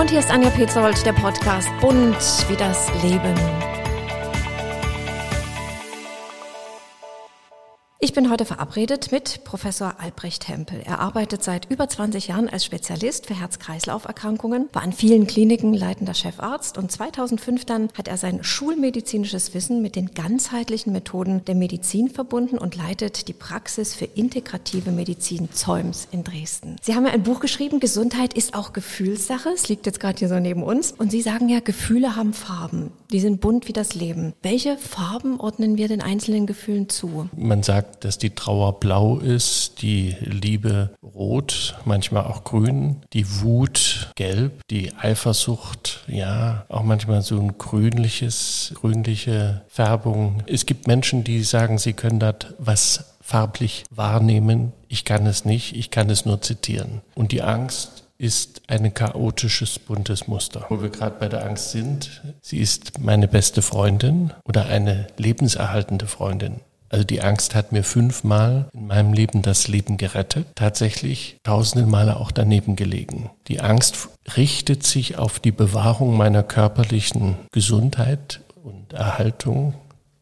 Und hier ist Anja Petzold, der Podcast Bunt wie das Leben. Ich bin heute verabredet mit Professor Albrecht Hempel. Er arbeitet seit über 20 Jahren als Spezialist für Herz-Kreislauf-Erkrankungen, war an vielen Kliniken leitender Chefarzt und 2005 dann hat er sein schulmedizinisches Wissen mit den ganzheitlichen Methoden der Medizin verbunden und leitet die Praxis für integrative Medizin Zäums in Dresden. Sie haben ja ein Buch geschrieben, Gesundheit ist auch Gefühlssache. Es liegt jetzt gerade hier so neben uns. Und Sie sagen ja, Gefühle haben Farben. Die sind bunt wie das Leben. Welche Farben ordnen wir den einzelnen Gefühlen zu? Man sagt, dass die Trauer blau ist, die Liebe rot, manchmal auch grün, die Wut gelb, die Eifersucht, ja, auch manchmal so ein grünliches, grünliche Färbung. Es gibt Menschen, die sagen, sie können dort was farblich wahrnehmen. Ich kann es nicht, ich kann es nur zitieren. Und die Angst ist ein chaotisches, buntes Muster. Wo wir gerade bei der Angst sind, sie ist meine beste Freundin oder eine lebenserhaltende Freundin. Also die Angst hat mir fünfmal in meinem Leben das Leben gerettet, tatsächlich tausende Male auch daneben gelegen. Die Angst richtet sich auf die Bewahrung meiner körperlichen Gesundheit und Erhaltung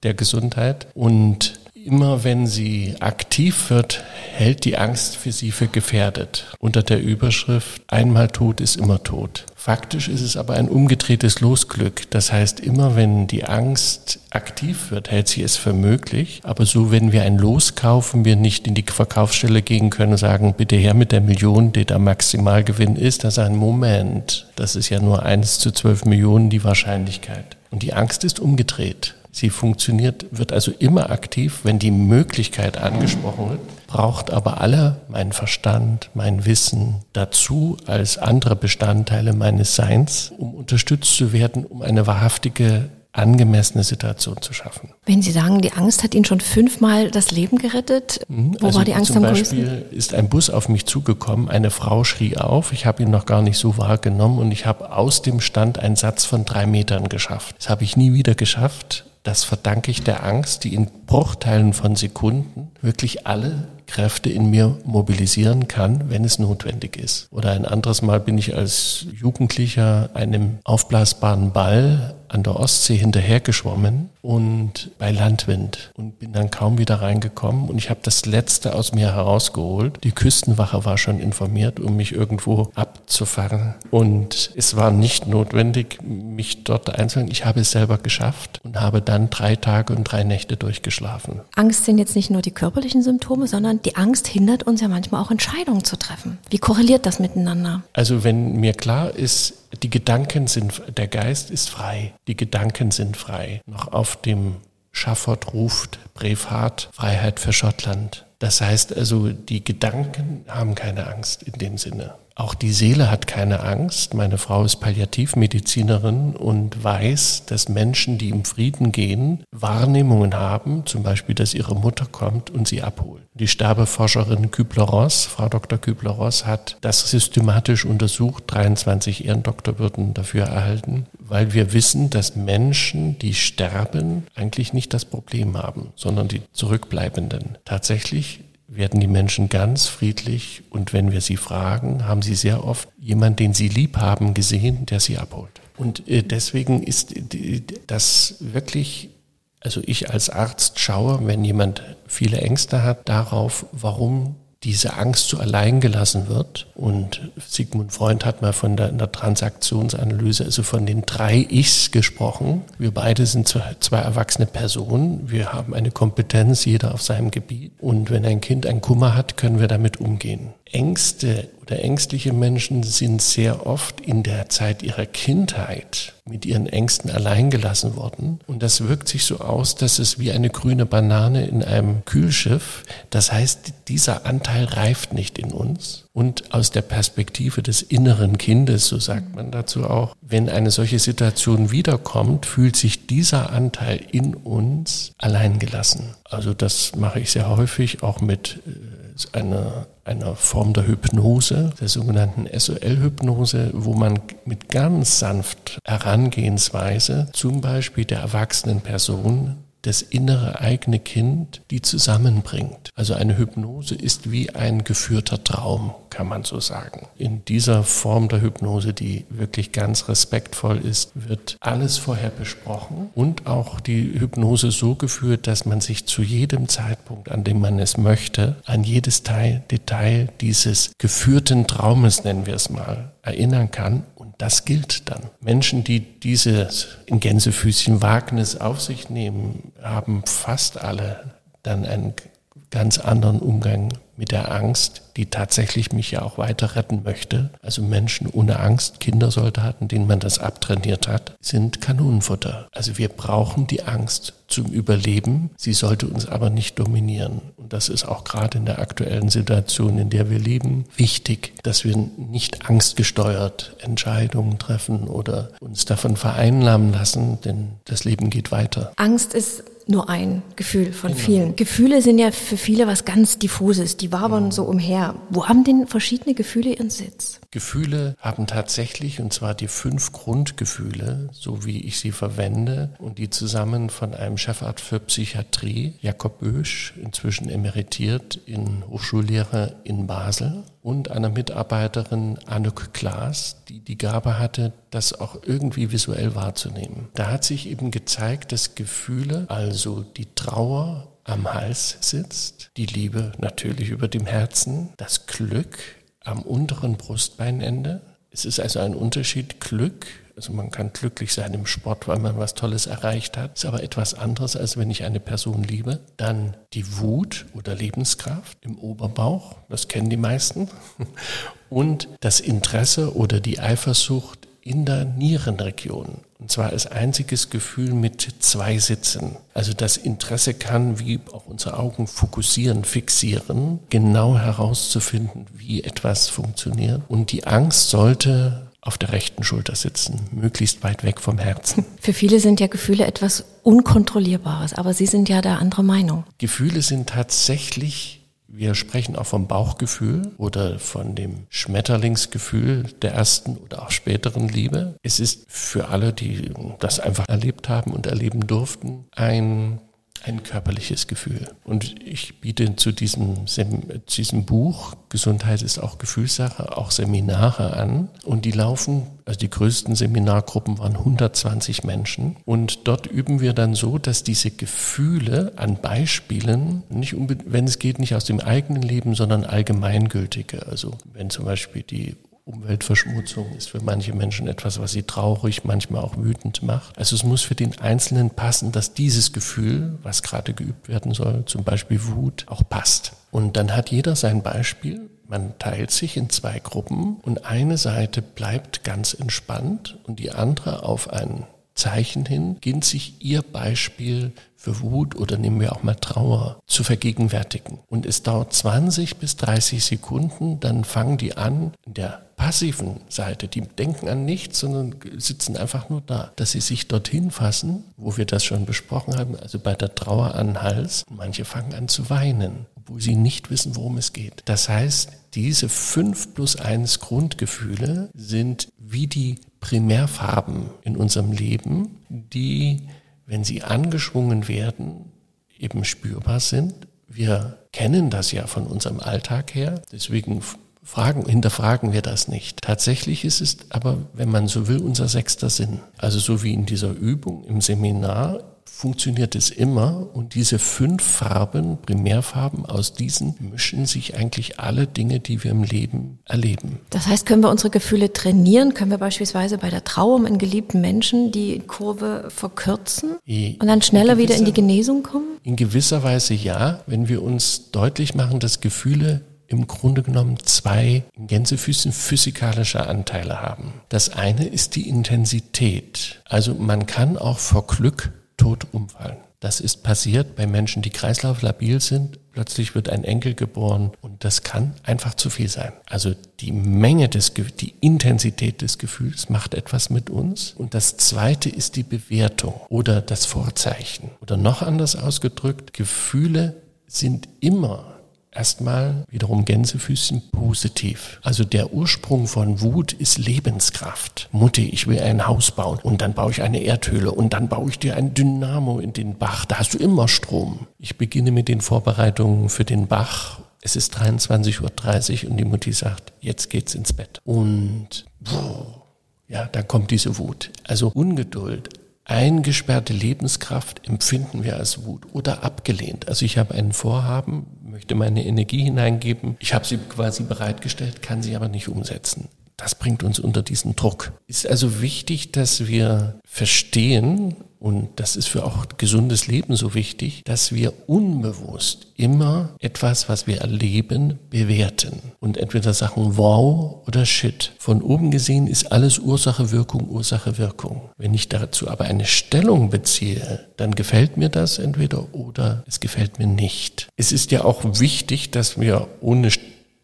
der Gesundheit und Immer wenn sie aktiv wird, hält die Angst für sie für gefährdet. Unter der Überschrift Einmal tot ist immer tot. Faktisch ist es aber ein umgedrehtes Losglück. Das heißt, immer wenn die Angst aktiv wird, hält sie es für möglich. Aber so, wenn wir ein Los kaufen, wir nicht in die Verkaufsstelle gehen können und sagen, bitte her mit der Million, die der Maximalgewinn ist, dann sagen, Moment, das ist ja nur eins zu zwölf Millionen die Wahrscheinlichkeit. Und die Angst ist umgedreht. Sie funktioniert, wird also immer aktiv, wenn die Möglichkeit angesprochen wird, braucht aber alle mein Verstand, mein Wissen dazu als andere Bestandteile meines Seins, um unterstützt zu werden, um eine wahrhaftige angemessene Situation zu schaffen. Wenn Sie sagen, die Angst hat Ihnen schon fünfmal das Leben gerettet, mhm. wo also war die Angst am größten? Zum Beispiel ist ein Bus auf mich zugekommen, eine Frau schrie auf, ich habe ihn noch gar nicht so wahrgenommen und ich habe aus dem Stand einen Satz von drei Metern geschafft. Das habe ich nie wieder geschafft das verdanke ich der Angst, die in Bruchteilen von Sekunden wirklich alle Kräfte in mir mobilisieren kann, wenn es notwendig ist. Oder ein anderes Mal bin ich als Jugendlicher einem aufblasbaren Ball an der Ostsee hinterhergeschwommen und bei Landwind und bin dann kaum wieder reingekommen und ich habe das Letzte aus mir herausgeholt. Die Küstenwache war schon informiert, um mich irgendwo abzufahren und es war nicht notwendig, mich dort einzuhalten. Ich habe es selber geschafft und habe dann drei Tage und drei Nächte durchgeschlafen. Angst sind jetzt nicht nur die körperlichen Symptome, sondern die Angst hindert uns ja manchmal auch Entscheidungen zu treffen. Wie korreliert das miteinander? Also wenn mir klar ist, die Gedanken sind, der Geist ist frei, die Gedanken sind frei. Noch auf dem Schaffort ruft Brevard Freiheit für Schottland. Das heißt also, die Gedanken haben keine Angst in dem Sinne. Auch die Seele hat keine Angst. Meine Frau ist Palliativmedizinerin und weiß, dass Menschen, die im Frieden gehen, Wahrnehmungen haben, zum Beispiel, dass ihre Mutter kommt und sie abholt. Die Sterbeforscherin Kübler-Ross, Frau Dr. Kübler-Ross, hat das systematisch untersucht, 23 Ehrendoktorwürden dafür erhalten, weil wir wissen, dass Menschen, die sterben, eigentlich nicht das Problem haben, sondern die Zurückbleibenden. Tatsächlich werden die Menschen ganz friedlich und wenn wir sie fragen, haben sie sehr oft jemanden, den sie lieb haben, gesehen, der sie abholt. Und äh, deswegen ist das wirklich, also ich als Arzt schaue, wenn jemand viele Ängste hat, darauf, warum diese Angst so allein gelassen wird. Und Sigmund Freund hat mal von der, der, Transaktionsanalyse, also von den drei Ichs gesprochen. Wir beide sind zwei, zwei erwachsene Personen. Wir haben eine Kompetenz, jeder auf seinem Gebiet. Und wenn ein Kind einen Kummer hat, können wir damit umgehen. Ängste oder ängstliche Menschen sind sehr oft in der Zeit ihrer Kindheit mit ihren Ängsten alleingelassen worden. Und das wirkt sich so aus, dass es wie eine grüne Banane in einem Kühlschiff. Das heißt, dieser Anteil reift nicht in uns. Und aus der Perspektive des inneren Kindes, so sagt man dazu auch, wenn eine solche Situation wiederkommt, fühlt sich dieser Anteil in uns alleingelassen. Also das mache ich sehr häufig auch mit äh, einer einer Form der Hypnose, der sogenannten SOL-Hypnose, wo man mit ganz sanft Herangehensweise zum Beispiel der erwachsenen Person das innere eigene Kind, die zusammenbringt. Also eine Hypnose ist wie ein geführter Traum, kann man so sagen. In dieser Form der Hypnose, die wirklich ganz respektvoll ist, wird alles vorher besprochen und auch die Hypnose so geführt, dass man sich zu jedem Zeitpunkt, an dem man es möchte, an jedes Teil, Detail dieses geführten Traumes, nennen wir es mal, erinnern kann das gilt dann. Menschen, die dieses in Gänsefüßchen Wagnis auf sich nehmen, haben fast alle dann einen ganz anderen Umgang mit der Angst, die tatsächlich mich ja auch weiter retten möchte. Also Menschen ohne Angst, Kindersoldaten, denen man das abtrainiert hat, sind Kanonenfutter. Also wir brauchen die Angst zum Überleben. Sie sollte uns aber nicht dominieren. Und das ist auch gerade in der aktuellen Situation, in der wir leben, wichtig, dass wir nicht angstgesteuert Entscheidungen treffen oder uns davon vereinnahmen lassen, denn das Leben geht weiter. Angst ist nur ein Gefühl von genau. vielen. Gefühle sind ja für viele was ganz diffuses, die wabern genau. so umher. Wo haben denn verschiedene Gefühle ihren Sitz? Gefühle haben tatsächlich, und zwar die fünf Grundgefühle, so wie ich sie verwende, und die zusammen von einem Chefarzt für Psychiatrie, Jakob Bösch, inzwischen emeritiert in Hochschullehrer in Basel, und einer Mitarbeiterin Anuk Klaas, die die Gabe hatte, das auch irgendwie visuell wahrzunehmen. Da hat sich eben gezeigt, dass Gefühle, also die Trauer am Hals sitzt, die Liebe natürlich über dem Herzen, das Glück am unteren Brustbeinende. Es ist also ein Unterschied Glück also man kann glücklich sein im Sport, weil man was Tolles erreicht hat. Ist aber etwas anderes, als wenn ich eine Person liebe. Dann die Wut oder Lebenskraft im Oberbauch, das kennen die meisten. Und das Interesse oder die Eifersucht in der Nierenregion. Und zwar als einziges Gefühl mit zwei Sitzen. Also das Interesse kann, wie auch unsere Augen fokussieren, fixieren, genau herauszufinden, wie etwas funktioniert. Und die Angst sollte auf der rechten Schulter sitzen, möglichst weit weg vom Herzen. Für viele sind ja Gefühle etwas Unkontrollierbares, aber Sie sind ja der andere Meinung. Gefühle sind tatsächlich, wir sprechen auch vom Bauchgefühl oder von dem Schmetterlingsgefühl der ersten oder auch späteren Liebe. Es ist für alle, die das einfach erlebt haben und erleben durften, ein ein körperliches Gefühl. Und ich biete zu diesem, zu diesem Buch Gesundheit ist auch Gefühlssache auch Seminare an. Und die laufen, also die größten Seminargruppen waren 120 Menschen. Und dort üben wir dann so, dass diese Gefühle an Beispielen, nicht wenn es geht, nicht aus dem eigenen Leben, sondern allgemeingültige. Also wenn zum Beispiel die Umweltverschmutzung ist für manche Menschen etwas, was sie traurig, manchmal auch wütend macht. Also es muss für den Einzelnen passen, dass dieses Gefühl, was gerade geübt werden soll, zum Beispiel Wut, auch passt. Und dann hat jeder sein Beispiel. Man teilt sich in zwei Gruppen und eine Seite bleibt ganz entspannt und die andere auf ein Zeichen hin, beginnt sich ihr Beispiel für Wut oder nehmen wir auch mal Trauer zu vergegenwärtigen. Und es dauert 20 bis 30 Sekunden, dann fangen die an, in der passiven Seite, die denken an nichts, sondern sitzen einfach nur da, dass sie sich dorthin fassen, wo wir das schon besprochen haben, also bei der Trauer an den Hals. Manche fangen an zu weinen, obwohl sie nicht wissen, worum es geht. Das heißt, diese fünf plus eins Grundgefühle sind wie die Primärfarben in unserem Leben, die wenn sie angeschwungen werden, eben spürbar sind. Wir kennen das ja von unserem Alltag her, deswegen fragen, hinterfragen wir das nicht. Tatsächlich ist es aber, wenn man so will, unser sechster Sinn. Also so wie in dieser Übung im Seminar funktioniert es immer und diese fünf Farben, Primärfarben, aus diesen mischen sich eigentlich alle Dinge, die wir im Leben erleben. Das heißt, können wir unsere Gefühle trainieren? Können wir beispielsweise bei der Trauer um einen geliebten Menschen die Kurve verkürzen und dann schneller gewisser, wieder in die Genesung kommen? In gewisser Weise ja, wenn wir uns deutlich machen, dass Gefühle im Grunde genommen zwei Gänsefüßen physikalische Anteile haben. Das eine ist die Intensität. Also man kann auch vor Glück tot umfallen. Das ist passiert bei Menschen, die kreislauflabil sind. Plötzlich wird ein Enkel geboren und das kann einfach zu viel sein. Also die Menge des, die Intensität des Gefühls macht etwas mit uns. Und das zweite ist die Bewertung oder das Vorzeichen. Oder noch anders ausgedrückt, Gefühle sind immer erstmal wiederum Gänsefüßchen positiv. Also der Ursprung von Wut ist Lebenskraft. Mutti, ich will ein Haus bauen und dann baue ich eine Erdhöhle und dann baue ich dir ein Dynamo in den Bach. Da hast du immer Strom. Ich beginne mit den Vorbereitungen für den Bach. Es ist 23.30 Uhr und die Mutti sagt, jetzt geht's ins Bett. Und boah, ja, da kommt diese Wut. Also Ungeduld, eingesperrte Lebenskraft empfinden wir als Wut oder abgelehnt. Also ich habe ein Vorhaben, möchte meine Energie hineingeben, ich habe sie quasi bereitgestellt, kann sie aber nicht umsetzen. Das bringt uns unter diesen Druck. Ist also wichtig, dass wir verstehen, und das ist für auch gesundes Leben so wichtig, dass wir unbewusst immer etwas, was wir erleben, bewerten und entweder sagen wow oder shit. Von oben gesehen ist alles Ursache, Wirkung, Ursache, Wirkung. Wenn ich dazu aber eine Stellung beziehe, dann gefällt mir das entweder oder es gefällt mir nicht. Es ist ja auch wichtig, dass wir ohne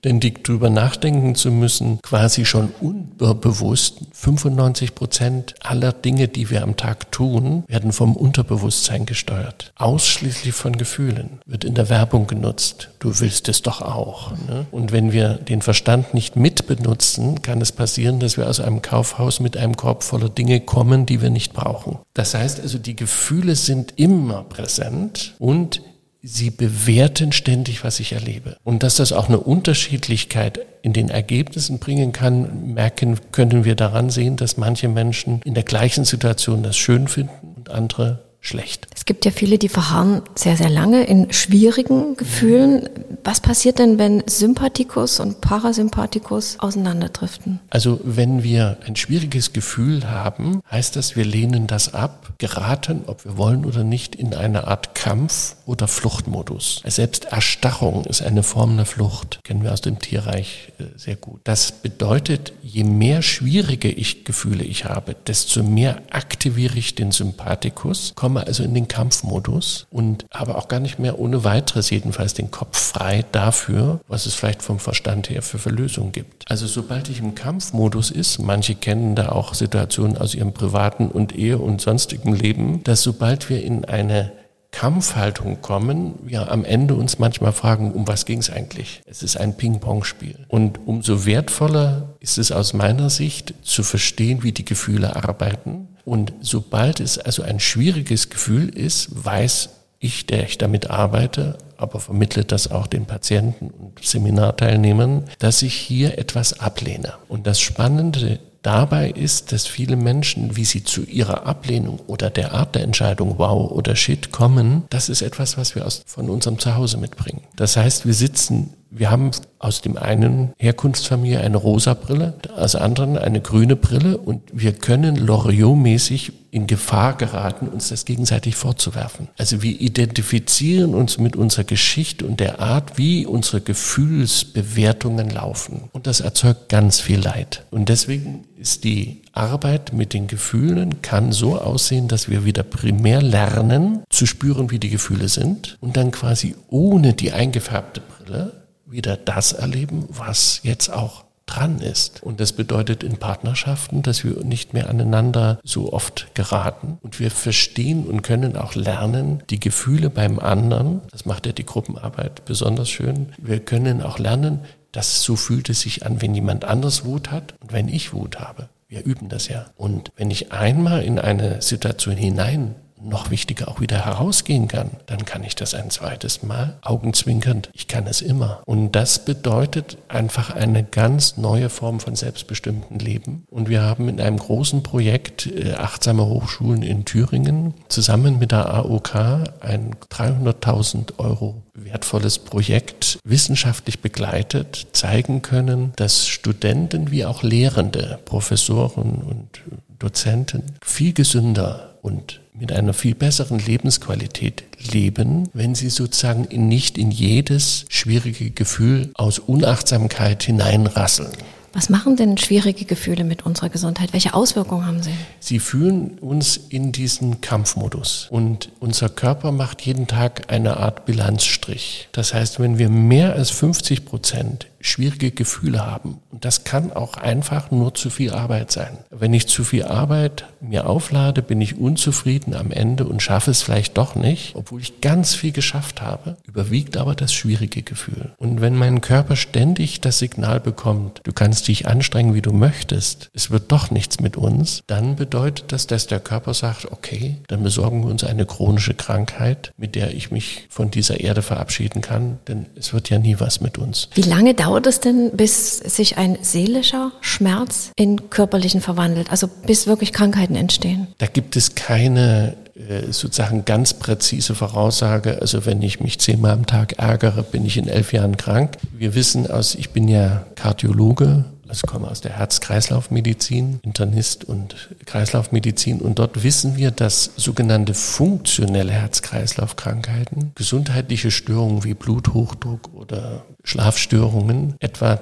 ständig drüber nachdenken zu müssen, quasi schon unbewusst 95 Prozent aller Dinge, die wir am Tag tun, werden vom Unterbewusstsein gesteuert. Ausschließlich von Gefühlen. Wird in der Werbung genutzt. Du willst es doch auch. Ne? Und wenn wir den Verstand nicht mitbenutzen, kann es passieren, dass wir aus einem Kaufhaus mit einem Korb voller Dinge kommen, die wir nicht brauchen. Das heißt also, die Gefühle sind immer präsent und sie bewerten ständig, was ich erlebe. Und dass das auch eine Unterschiedlichkeit in den Ergebnissen bringen kann, merken, können wir daran sehen, dass manche Menschen in der gleichen Situation das schön finden und andere schlecht. Es gibt ja viele, die verharren sehr, sehr lange in schwierigen Gefühlen. Was passiert denn, wenn Sympathikus und Parasympathikus auseinanderdriften? Also wenn wir ein schwieriges Gefühl haben, heißt das, wir lehnen das ab, geraten, ob wir wollen oder nicht, in eine Art Kampf- oder Fluchtmodus. Selbst Erstarrung ist eine Form der Flucht, kennen wir aus dem Tierreich äh, sehr gut. Das bedeutet, je mehr schwierige ich Gefühle ich habe, desto mehr aktiviere ich den Sympathikus, komme also in den Kampfmodus und habe auch gar nicht mehr ohne weiteres jedenfalls den Kopf frei dafür, was es vielleicht vom Verstand her für Verlösung gibt. Also sobald ich im Kampfmodus ist, manche kennen da auch Situationen aus ihrem privaten und Ehe und sonstigem Leben, dass sobald wir in eine Kampfhaltung kommen, wir am Ende uns manchmal fragen, um was ging es eigentlich? Es ist ein Ping-Pong-Spiel. Und umso wertvoller ist es aus meiner Sicht zu verstehen, wie die Gefühle arbeiten. Und sobald es also ein schwieriges Gefühl ist, weiß ich, der ich damit arbeite, aber vermittle das auch den Patienten und Seminarteilnehmern, dass ich hier etwas ablehne. Und das Spannende dabei ist, dass viele Menschen, wie sie zu ihrer Ablehnung oder der Art der Entscheidung Wow oder Shit kommen, das ist etwas, was wir aus, von unserem Zuhause mitbringen. Das heißt, wir sitzen wir haben aus dem einen Herkunftsfamilie eine rosa Brille, aus anderen eine grüne Brille und wir können Loriot-mäßig in Gefahr geraten, uns das gegenseitig vorzuwerfen. Also wir identifizieren uns mit unserer Geschichte und der Art, wie unsere Gefühlsbewertungen laufen. Und das erzeugt ganz viel Leid. Und deswegen ist die Arbeit mit den Gefühlen kann so aussehen, dass wir wieder primär lernen zu spüren, wie die Gefühle sind und dann quasi ohne die eingefärbte Brille wieder das erleben, was jetzt auch dran ist. Und das bedeutet in Partnerschaften, dass wir nicht mehr aneinander so oft geraten. Und wir verstehen und können auch lernen, die Gefühle beim anderen, das macht ja die Gruppenarbeit besonders schön, wir können auch lernen, dass so fühlt es sich an, wenn jemand anders Wut hat und wenn ich Wut habe. Wir üben das ja. Und wenn ich einmal in eine Situation hinein noch wichtiger auch wieder herausgehen kann, dann kann ich das ein zweites Mal augenzwinkernd. Ich kann es immer. Und das bedeutet einfach eine ganz neue Form von selbstbestimmten Leben. Und wir haben in einem großen Projekt äh, Achtsame Hochschulen in Thüringen zusammen mit der AOK ein 300.000 Euro wertvolles Projekt wissenschaftlich begleitet zeigen können, dass Studenten wie auch Lehrende, Professoren und Dozenten viel gesünder und mit einer viel besseren Lebensqualität leben, wenn sie sozusagen nicht in jedes schwierige Gefühl aus Unachtsamkeit hineinrasseln. Was machen denn schwierige Gefühle mit unserer Gesundheit? Welche Auswirkungen haben sie? Sie fühlen uns in diesen Kampfmodus und unser Körper macht jeden Tag eine Art Bilanzstrich. Das heißt, wenn wir mehr als 50 Prozent schwierige Gefühle haben. Und das kann auch einfach nur zu viel Arbeit sein. Wenn ich zu viel Arbeit mir auflade, bin ich unzufrieden am Ende und schaffe es vielleicht doch nicht, obwohl ich ganz viel geschafft habe, überwiegt aber das schwierige Gefühl. Und wenn mein Körper ständig das Signal bekommt, du kannst dich anstrengen, wie du möchtest, es wird doch nichts mit uns, dann bedeutet das, dass der Körper sagt, okay, dann besorgen wir uns eine chronische Krankheit, mit der ich mich von dieser Erde verabschieden kann, denn es wird ja nie was mit uns. Wie lange dauert es denn, bis sich ein seelischer Schmerz in körperlichen verwandelt, also bis wirklich Krankheiten entstehen? Da gibt es keine äh, sozusagen ganz präzise Voraussage. Also wenn ich mich zehnmal am Tag ärgere, bin ich in elf Jahren krank. Wir wissen aus, ich bin ja Kardiologe, also komme aus der Herz-Kreislauf-Medizin, Internist und Kreislaufmedizin und dort wissen wir, dass sogenannte funktionelle Herz-Kreislauf-Krankheiten, gesundheitliche Störungen wie Bluthochdruck oder Schlafstörungen etwa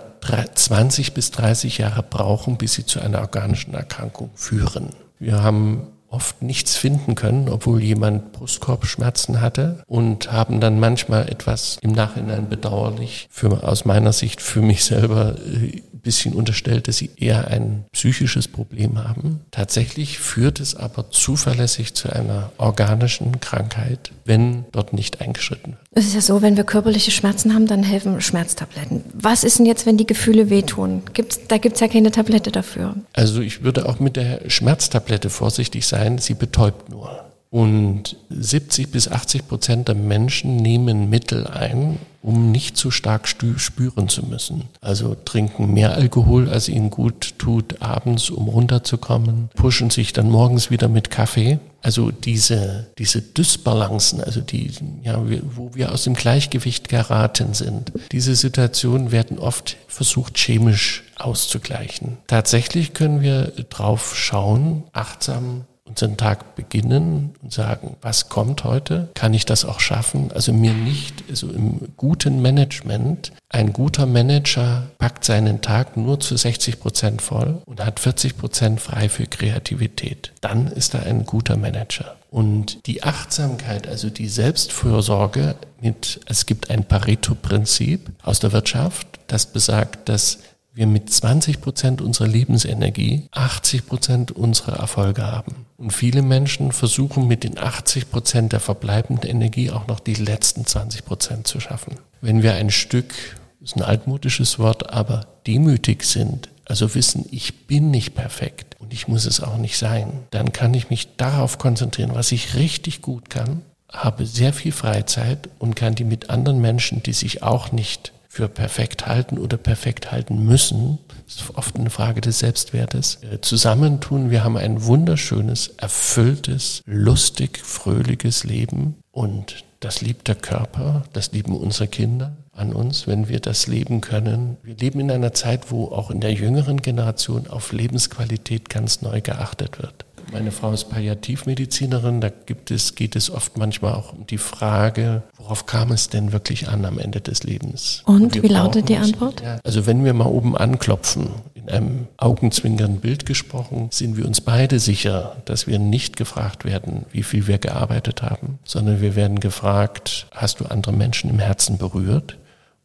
20 bis 30 Jahre brauchen, bis sie zu einer organischen Erkrankung führen. Wir haben oft nichts finden können, obwohl jemand Brustkorbschmerzen hatte und haben dann manchmal etwas im Nachhinein bedauerlich für, aus meiner Sicht für mich selber äh, bisschen unterstellt, dass sie eher ein psychisches Problem haben. Tatsächlich führt es aber zuverlässig zu einer organischen Krankheit, wenn dort nicht eingeschritten wird. Es ist ja so, wenn wir körperliche Schmerzen haben, dann helfen Schmerztabletten. Was ist denn jetzt, wenn die Gefühle wehtun? Gibt's, da gibt es ja keine Tablette dafür. Also ich würde auch mit der Schmerztablette vorsichtig sein. Sie betäubt nur. Und 70 bis 80 Prozent der Menschen nehmen Mittel ein, um nicht zu stark spüren zu müssen. Also trinken mehr Alkohol, als ihnen gut tut, abends, um runterzukommen, pushen sich dann morgens wieder mit Kaffee. Also diese, diese Dysbalancen, also die, ja, wo wir aus dem Gleichgewicht geraten sind, diese Situationen werden oft versucht, chemisch auszugleichen. Tatsächlich können wir drauf schauen, achtsam unseren Tag beginnen und sagen, was kommt heute? Kann ich das auch schaffen? Also mir nicht, also im guten Management, ein guter Manager packt seinen Tag nur zu 60 Prozent voll und hat 40 Prozent frei für Kreativität. Dann ist er ein guter Manager. Und die Achtsamkeit, also die Selbstfürsorge mit, es gibt ein Pareto-Prinzip aus der Wirtschaft, das besagt, dass wir mit 20 Prozent unserer Lebensenergie 80 Prozent unserer Erfolge haben. Und viele Menschen versuchen mit den 80 Prozent der verbleibenden Energie auch noch die letzten 20 Prozent zu schaffen. Wenn wir ein Stück, ist ein altmodisches Wort, aber demütig sind, also wissen, ich bin nicht perfekt und ich muss es auch nicht sein, dann kann ich mich darauf konzentrieren, was ich richtig gut kann, habe sehr viel Freizeit und kann die mit anderen Menschen, die sich auch nicht für perfekt halten oder perfekt halten müssen, ist oft eine Frage des Selbstwertes, äh, zusammentun. Wir haben ein wunderschönes, erfülltes, lustig, fröhliches Leben und das liebt der Körper, das lieben unsere Kinder an uns, wenn wir das leben können. Wir leben in einer Zeit, wo auch in der jüngeren Generation auf Lebensqualität ganz neu geachtet wird. Meine Frau ist Palliativmedizinerin, da gibt es, geht es oft manchmal auch um die Frage, worauf kam es denn wirklich an am Ende des Lebens? Und wie lautet die Antwort? Ja, also wenn wir mal oben anklopfen, in einem augenzwinkernden Bild gesprochen, sind wir uns beide sicher, dass wir nicht gefragt werden, wie viel wir gearbeitet haben, sondern wir werden gefragt, hast du andere Menschen im Herzen berührt?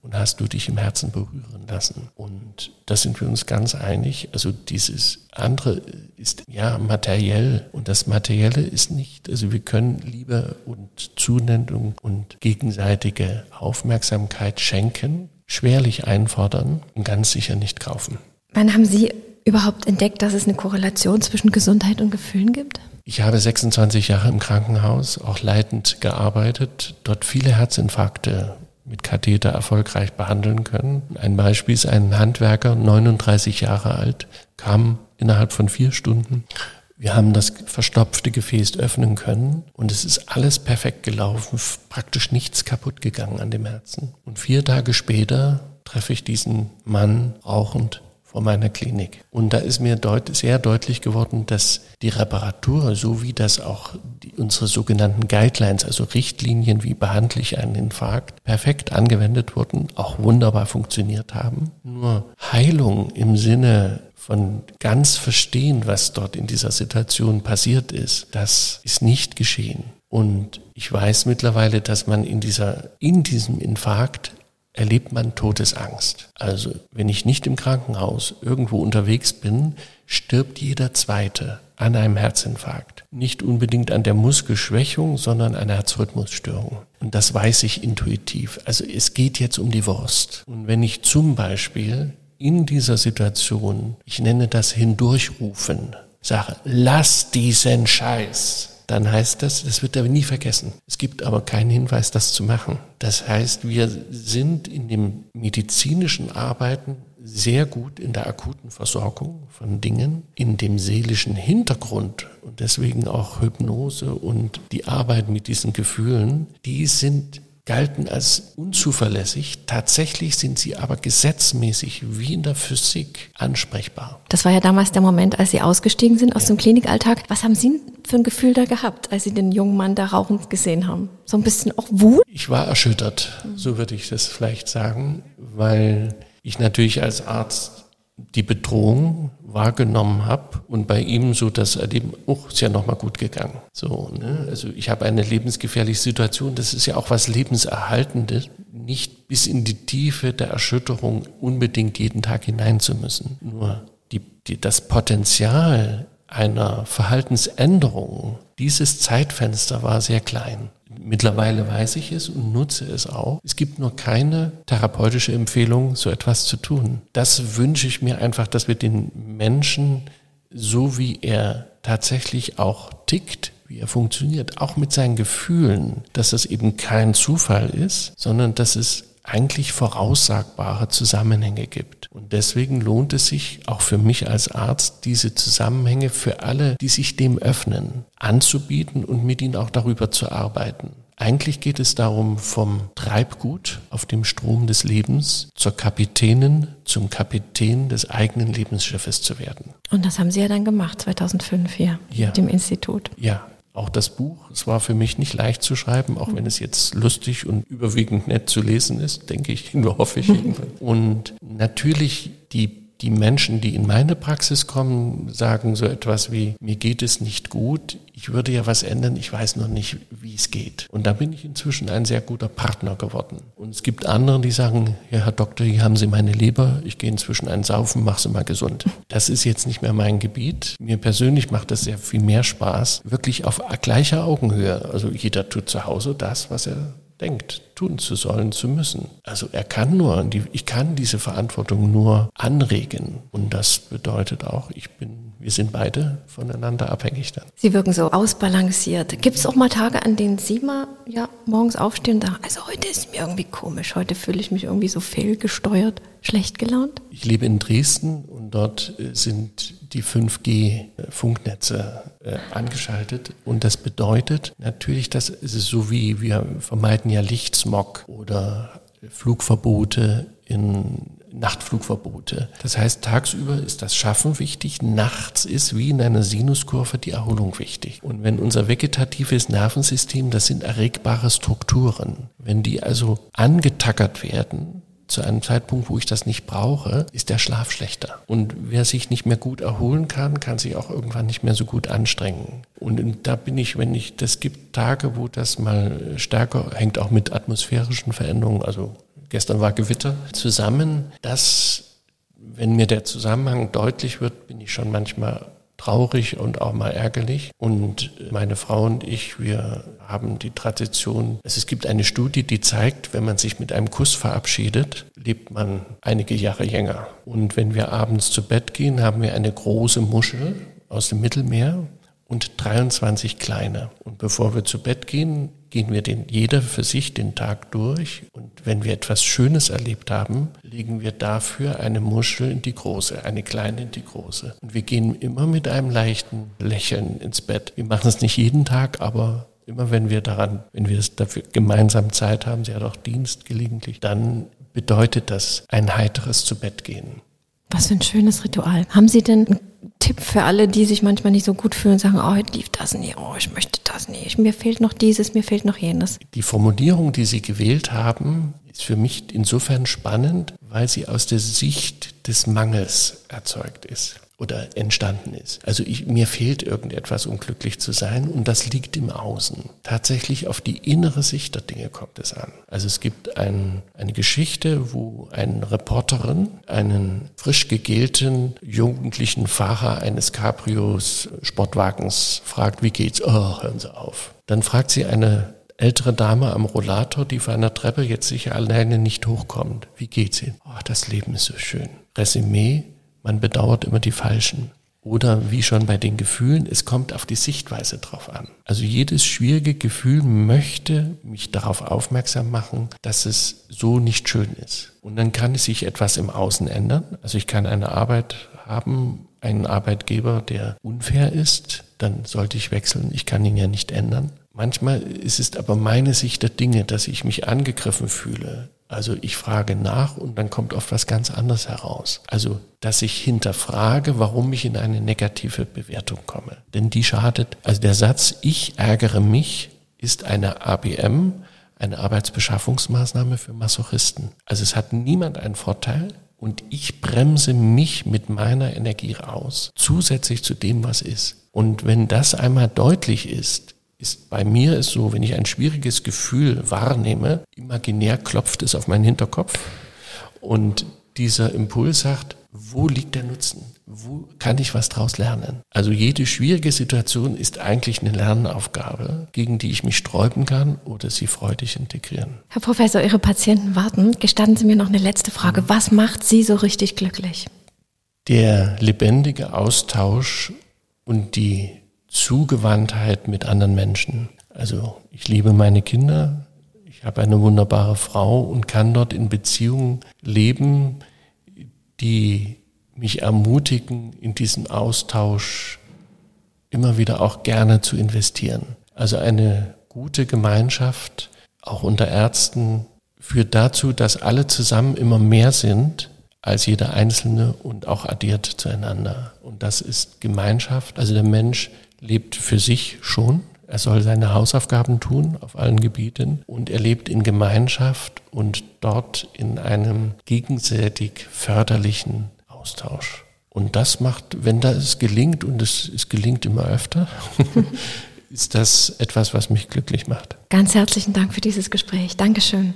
Und hast du dich im Herzen berühren lassen. Und da sind wir uns ganz einig. Also dieses andere ist ja materiell und das Materielle ist nicht. Also wir können Liebe und Zuneigung und gegenseitige Aufmerksamkeit schenken, schwerlich einfordern und ganz sicher nicht kaufen. Wann haben Sie überhaupt entdeckt, dass es eine Korrelation zwischen Gesundheit und Gefühlen gibt? Ich habe 26 Jahre im Krankenhaus auch leitend gearbeitet, dort viele Herzinfarkte mit Katheter erfolgreich behandeln können. Ein Beispiel ist ein Handwerker, 39 Jahre alt, kam innerhalb von vier Stunden. Wir haben das verstopfte Gefäß öffnen können und es ist alles perfekt gelaufen, praktisch nichts kaputt gegangen an dem Herzen. Und vier Tage später treffe ich diesen Mann rauchend vor meiner Klinik. Und da ist mir deut sehr deutlich geworden, dass die Reparatur, so wie das auch die, unsere sogenannten Guidelines, also Richtlinien, wie behandle ich einen Infarkt, perfekt angewendet wurden, auch wunderbar funktioniert haben. Nur Heilung im Sinne von ganz verstehen, was dort in dieser Situation passiert ist, das ist nicht geschehen. Und ich weiß mittlerweile, dass man in dieser, in diesem Infarkt erlebt man Todesangst. Also wenn ich nicht im Krankenhaus irgendwo unterwegs bin, stirbt jeder Zweite an einem Herzinfarkt. Nicht unbedingt an der Muskelschwächung, sondern an einer Herzrhythmusstörung. Und das weiß ich intuitiv. Also es geht jetzt um die Wurst. Und wenn ich zum Beispiel in dieser Situation, ich nenne das hindurchrufen, sage, lass diesen Scheiß, dann heißt das, das wird er nie vergessen. Es gibt aber keinen Hinweis, das zu machen. Das heißt, wir sind in dem medizinischen Arbeiten sehr gut in der akuten Versorgung von Dingen, in dem seelischen Hintergrund und deswegen auch Hypnose und die Arbeit mit diesen Gefühlen, die sind galten als unzuverlässig. Tatsächlich sind sie aber gesetzmäßig wie in der Physik ansprechbar. Das war ja damals der Moment, als Sie ausgestiegen sind aus ja. dem Klinikalltag. Was haben Sie für ein Gefühl da gehabt, als Sie den jungen Mann da rauchend gesehen haben? So ein bisschen auch Wut? Ich war erschüttert, so würde ich das vielleicht sagen, weil ich natürlich als Arzt die Bedrohung wahrgenommen habe und bei ihm so das Erleben, oh, ist ja nochmal gut gegangen. So, ne? Also ich habe eine lebensgefährliche Situation, das ist ja auch was Lebenserhaltendes, nicht bis in die Tiefe der Erschütterung unbedingt jeden Tag hinein zu müssen. Nur die, die, das Potenzial einer Verhaltensänderung, dieses Zeitfenster war sehr klein. Mittlerweile weiß ich es und nutze es auch. Es gibt nur keine therapeutische Empfehlung, so etwas zu tun. Das wünsche ich mir einfach, dass wir den Menschen, so wie er tatsächlich auch tickt, wie er funktioniert, auch mit seinen Gefühlen, dass das eben kein Zufall ist, sondern dass es eigentlich voraussagbare Zusammenhänge gibt. Und deswegen lohnt es sich auch für mich als Arzt, diese Zusammenhänge für alle, die sich dem öffnen, anzubieten und mit ihnen auch darüber zu arbeiten. Eigentlich geht es darum, vom Treibgut auf dem Strom des Lebens zur Kapitänin, zum Kapitän des eigenen Lebensschiffes zu werden. Und das haben Sie ja dann gemacht, 2005 hier ja. mit dem Institut. Ja, auch das Buch, es war für mich nicht leicht zu schreiben, auch wenn es jetzt lustig und überwiegend nett zu lesen ist, denke ich, hoffe ich. Und natürlich die die Menschen, die in meine Praxis kommen, sagen so etwas wie, mir geht es nicht gut, ich würde ja was ändern, ich weiß noch nicht, wie es geht. Und da bin ich inzwischen ein sehr guter Partner geworden. Und es gibt andere, die sagen, ja, Herr Doktor, hier haben Sie meine Leber, ich gehe inzwischen einen saufen, mach sie mal gesund. Das ist jetzt nicht mehr mein Gebiet. Mir persönlich macht das sehr viel mehr Spaß, wirklich auf gleicher Augenhöhe. Also jeder tut zu Hause das, was er denkt, tun zu sollen, zu müssen. Also er kann nur, ich kann diese Verantwortung nur anregen. Und das bedeutet auch, ich bin, wir sind beide voneinander abhängig dann. Sie wirken so ausbalanciert. Gibt es auch mal Tage, an denen Sie mal ja, morgens aufstehen und sagen, also heute ist mir irgendwie komisch, heute fühle ich mich irgendwie so fehlgesteuert, schlecht gelaunt? Ich lebe in Dresden und dort äh, sind die 5G-Funknetze äh, angeschaltet. Und das bedeutet natürlich, dass es so wie wir vermeiden ja Lichtsmog oder Flugverbote in Nachtflugverbote. Das heißt, tagsüber ist das Schaffen wichtig, nachts ist wie in einer Sinuskurve die Erholung wichtig. Und wenn unser vegetatives Nervensystem, das sind erregbare Strukturen, wenn die also angetackert werden, zu einem Zeitpunkt, wo ich das nicht brauche, ist der Schlaf schlechter. Und wer sich nicht mehr gut erholen kann, kann sich auch irgendwann nicht mehr so gut anstrengen. Und da bin ich, wenn ich, das gibt Tage, wo das mal stärker hängt, auch mit atmosphärischen Veränderungen, also gestern war Gewitter, zusammen, dass, wenn mir der Zusammenhang deutlich wird, bin ich schon manchmal traurig und auch mal ärgerlich. Und meine Frau und ich, wir haben die Tradition, es gibt eine Studie, die zeigt, wenn man sich mit einem Kuss verabschiedet, lebt man einige Jahre länger. Und wenn wir abends zu Bett gehen, haben wir eine große Muschel aus dem Mittelmeer und 23 kleine. Und bevor wir zu Bett gehen, gehen wir den, jeder für sich den Tag durch und wenn wir etwas Schönes erlebt haben, legen wir dafür eine Muschel in die große, eine kleine in die große. Und wir gehen immer mit einem leichten Lächeln ins Bett. Wir machen es nicht jeden Tag, aber immer wenn wir daran, wenn wir es dafür gemeinsam Zeit haben, sie hat auch Dienst gelegentlich, dann bedeutet das ein heiteres zu Bett gehen. Was für ein schönes Ritual. Haben Sie denn einen Tipp für alle, die sich manchmal nicht so gut fühlen und sagen, oh, heute lief das nicht, oh, ich möchte das nicht, mir fehlt noch dieses, mir fehlt noch jenes? Die Formulierung, die Sie gewählt haben, ist für mich insofern spannend, weil sie aus der Sicht des Mangels erzeugt ist. Oder entstanden ist. Also ich, mir fehlt irgendetwas, um glücklich zu sein und das liegt im Außen. Tatsächlich auf die innere Sicht der Dinge kommt es an. Also es gibt ein, eine Geschichte, wo eine Reporterin einen frisch gegelten jugendlichen Fahrer eines Cabrios Sportwagens fragt, wie geht's? Oh, hören Sie auf. Dann fragt sie eine ältere Dame am Rollator, die von einer Treppe jetzt sicher alleine nicht hochkommt. Wie geht's Ihnen? Oh, das Leben ist so schön. Resümee, man bedauert immer die Falschen. Oder wie schon bei den Gefühlen, es kommt auf die Sichtweise drauf an. Also jedes schwierige Gefühl möchte mich darauf aufmerksam machen, dass es so nicht schön ist. Und dann kann sich etwas im Außen ändern. Also ich kann eine Arbeit haben, einen Arbeitgeber, der unfair ist, dann sollte ich wechseln. Ich kann ihn ja nicht ändern. Manchmal ist es aber meine Sicht der Dinge, dass ich mich angegriffen fühle, also ich frage nach und dann kommt oft was ganz anderes heraus. Also, dass ich hinterfrage, warum ich in eine negative Bewertung komme. Denn die schadet, also der Satz, ich ärgere mich, ist eine ABM, eine Arbeitsbeschaffungsmaßnahme für Masochisten. Also es hat niemand einen Vorteil und ich bremse mich mit meiner Energie raus, zusätzlich zu dem, was ist. Und wenn das einmal deutlich ist, ist bei mir ist so, wenn ich ein schwieriges Gefühl wahrnehme, imaginär klopft es auf meinen Hinterkopf und dieser Impuls sagt, wo liegt der Nutzen? Wo kann ich was draus lernen? Also jede schwierige Situation ist eigentlich eine Lernaufgabe, gegen die ich mich sträuben kann oder sie freudig integrieren. Herr Professor, Ihre Patienten warten. Gestatten Sie mir noch eine letzte Frage. Mhm. Was macht Sie so richtig glücklich? Der lebendige Austausch und die Zugewandtheit mit anderen Menschen. Also ich liebe meine Kinder, ich habe eine wunderbare Frau und kann dort in Beziehungen leben, die mich ermutigen, in diesem Austausch immer wieder auch gerne zu investieren. Also eine gute Gemeinschaft, auch unter Ärzten, führt dazu, dass alle zusammen immer mehr sind als jeder Einzelne und auch addiert zueinander. Und das ist Gemeinschaft. Also der Mensch lebt für sich schon. Er soll seine Hausaufgaben tun auf allen Gebieten und er lebt in Gemeinschaft und dort in einem gegenseitig förderlichen Austausch. Und das macht, wenn das gelingt, und es, es gelingt immer öfter, ist das etwas, was mich glücklich macht. Ganz herzlichen Dank für dieses Gespräch. Dankeschön.